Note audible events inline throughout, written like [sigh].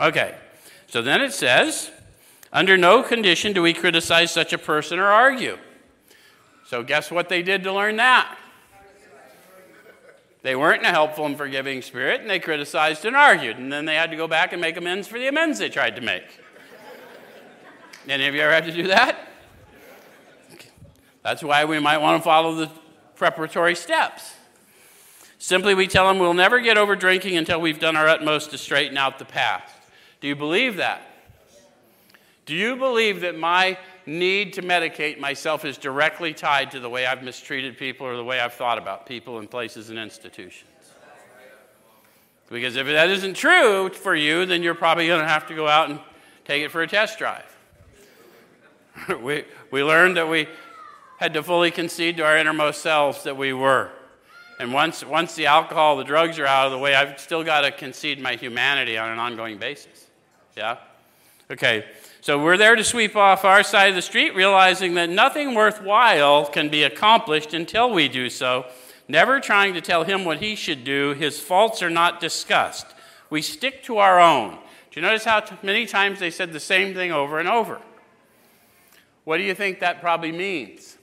Okay, so then it says, under no condition do we criticize such a person or argue. So, guess what they did to learn that? They weren't in a helpful and forgiving spirit, and they criticized and argued. And then they had to go back and make amends for the amends they tried to make. Any of you ever had to do that? That's why we might want to follow the preparatory steps. Simply, we tell them we'll never get over drinking until we've done our utmost to straighten out the past. Do you believe that? Do you believe that my need to medicate myself is directly tied to the way I've mistreated people or the way I've thought about people and places and institutions? Because if that isn't true for you, then you're probably going to have to go out and take it for a test drive. [laughs] we, we learned that we had to fully concede to our innermost selves that we were. And once, once the alcohol, the drugs are out of the way, I've still got to concede my humanity on an ongoing basis. Yeah? Okay, so we're there to sweep off our side of the street, realizing that nothing worthwhile can be accomplished until we do so. Never trying to tell him what he should do, his faults are not discussed. We stick to our own. Do you notice how t- many times they said the same thing over and over? What do you think that probably means?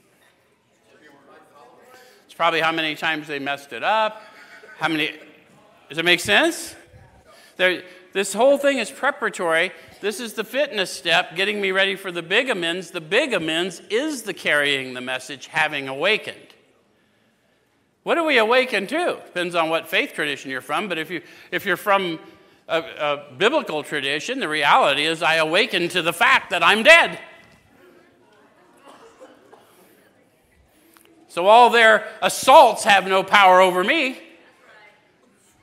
Probably how many times they messed it up. How many. Does it make sense? There, this whole thing is preparatory. This is the fitness step, getting me ready for the big amends. The big amends is the carrying the message, having awakened. What do we awaken to? Depends on what faith tradition you're from, but if, you, if you're from a, a biblical tradition, the reality is I awaken to the fact that I'm dead. So all their assaults have no power over me.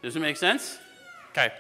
Does it make sense? Okay.